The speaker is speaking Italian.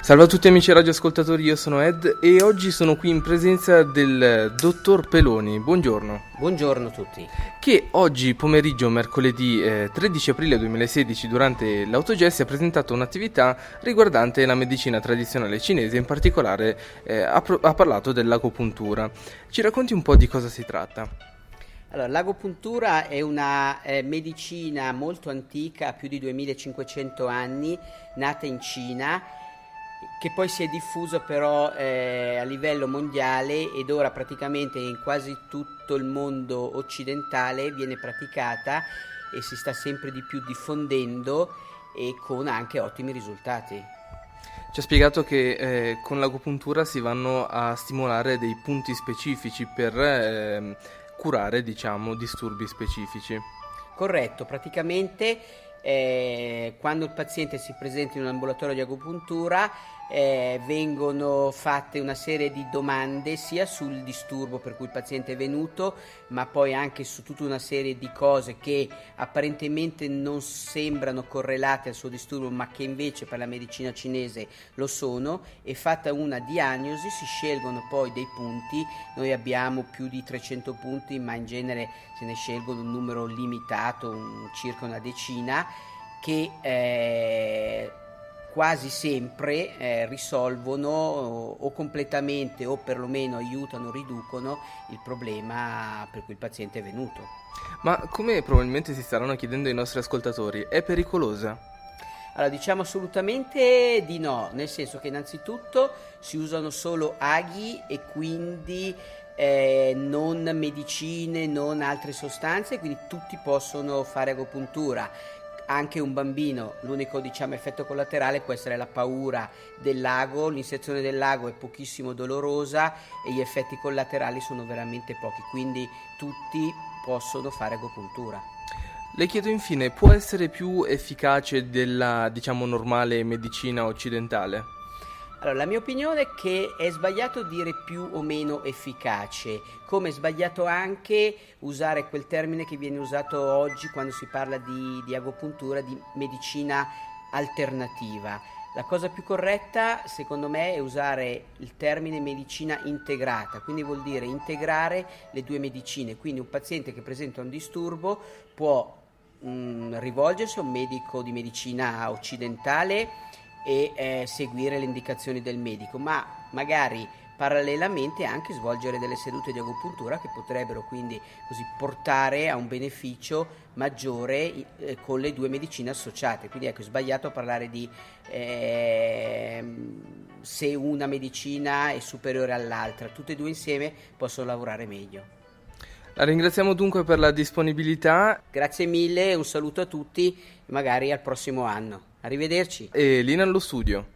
Salve a tutti amici radioascoltatori, io sono Ed e oggi sono qui in presenza del dottor Peloni. Buongiorno. Buongiorno a tutti. Che oggi pomeriggio, mercoledì eh, 13 aprile 2016, durante l'Autogesti ha presentato un'attività riguardante la medicina tradizionale cinese, in particolare eh, ha, pro- ha parlato dell'agopuntura. Ci racconti un po' di cosa si tratta? Allora, l'agopuntura è una eh, medicina molto antica, più di 2500 anni, nata in Cina che poi si è diffuso però eh, a livello mondiale ed ora praticamente in quasi tutto il mondo occidentale viene praticata e si sta sempre di più diffondendo e con anche ottimi risultati. Ci ha spiegato che eh, con l'agopuntura si vanno a stimolare dei punti specifici per eh, curare, diciamo, disturbi specifici. Corretto, praticamente eh, quando il paziente si presenta in un ambulatorio di agopuntura eh, vengono fatte una serie di domande sia sul disturbo per cui il paziente è venuto, ma poi anche su tutta una serie di cose che apparentemente non sembrano correlate al suo disturbo, ma che invece per la medicina cinese lo sono, e fatta una diagnosi si scelgono poi dei punti, noi abbiamo più di 300 punti, ma in genere se ne scelgono un numero limitato, un, circa una decina, che eh, quasi sempre eh, risolvono o completamente o perlomeno aiutano, riducono il problema per cui il paziente è venuto. Ma come probabilmente si staranno chiedendo i nostri ascoltatori, è pericolosa? Allora diciamo assolutamente di no, nel senso che innanzitutto si usano solo aghi e quindi eh, non medicine, non altre sostanze, quindi tutti possono fare agopuntura anche un bambino, l'unico diciamo, effetto collaterale può essere la paura del lago, l'insezione del lago è pochissimo dolorosa e gli effetti collaterali sono veramente pochi, quindi tutti possono fare agopuntura. Le chiedo infine, può essere più efficace della diciamo normale medicina occidentale? Allora, la mia opinione è che è sbagliato dire più o meno efficace, come è sbagliato anche usare quel termine che viene usato oggi quando si parla di, di agopuntura, di medicina alternativa. La cosa più corretta, secondo me, è usare il termine medicina integrata, quindi vuol dire integrare le due medicine. Quindi un paziente che presenta un disturbo può mh, mm, rivolgersi a un medico di medicina occidentale e eh, seguire le indicazioni del medico, ma magari parallelamente anche svolgere delle sedute di agopuntura che potrebbero quindi così portare a un beneficio maggiore eh, con le due medicine associate. Quindi ecco, è sbagliato parlare di eh, se una medicina è superiore all'altra, tutte e due insieme possono lavorare meglio. La ringraziamo dunque per la disponibilità. Grazie mille, un saluto a tutti magari al prossimo anno. Arrivederci. E Lina allo studio.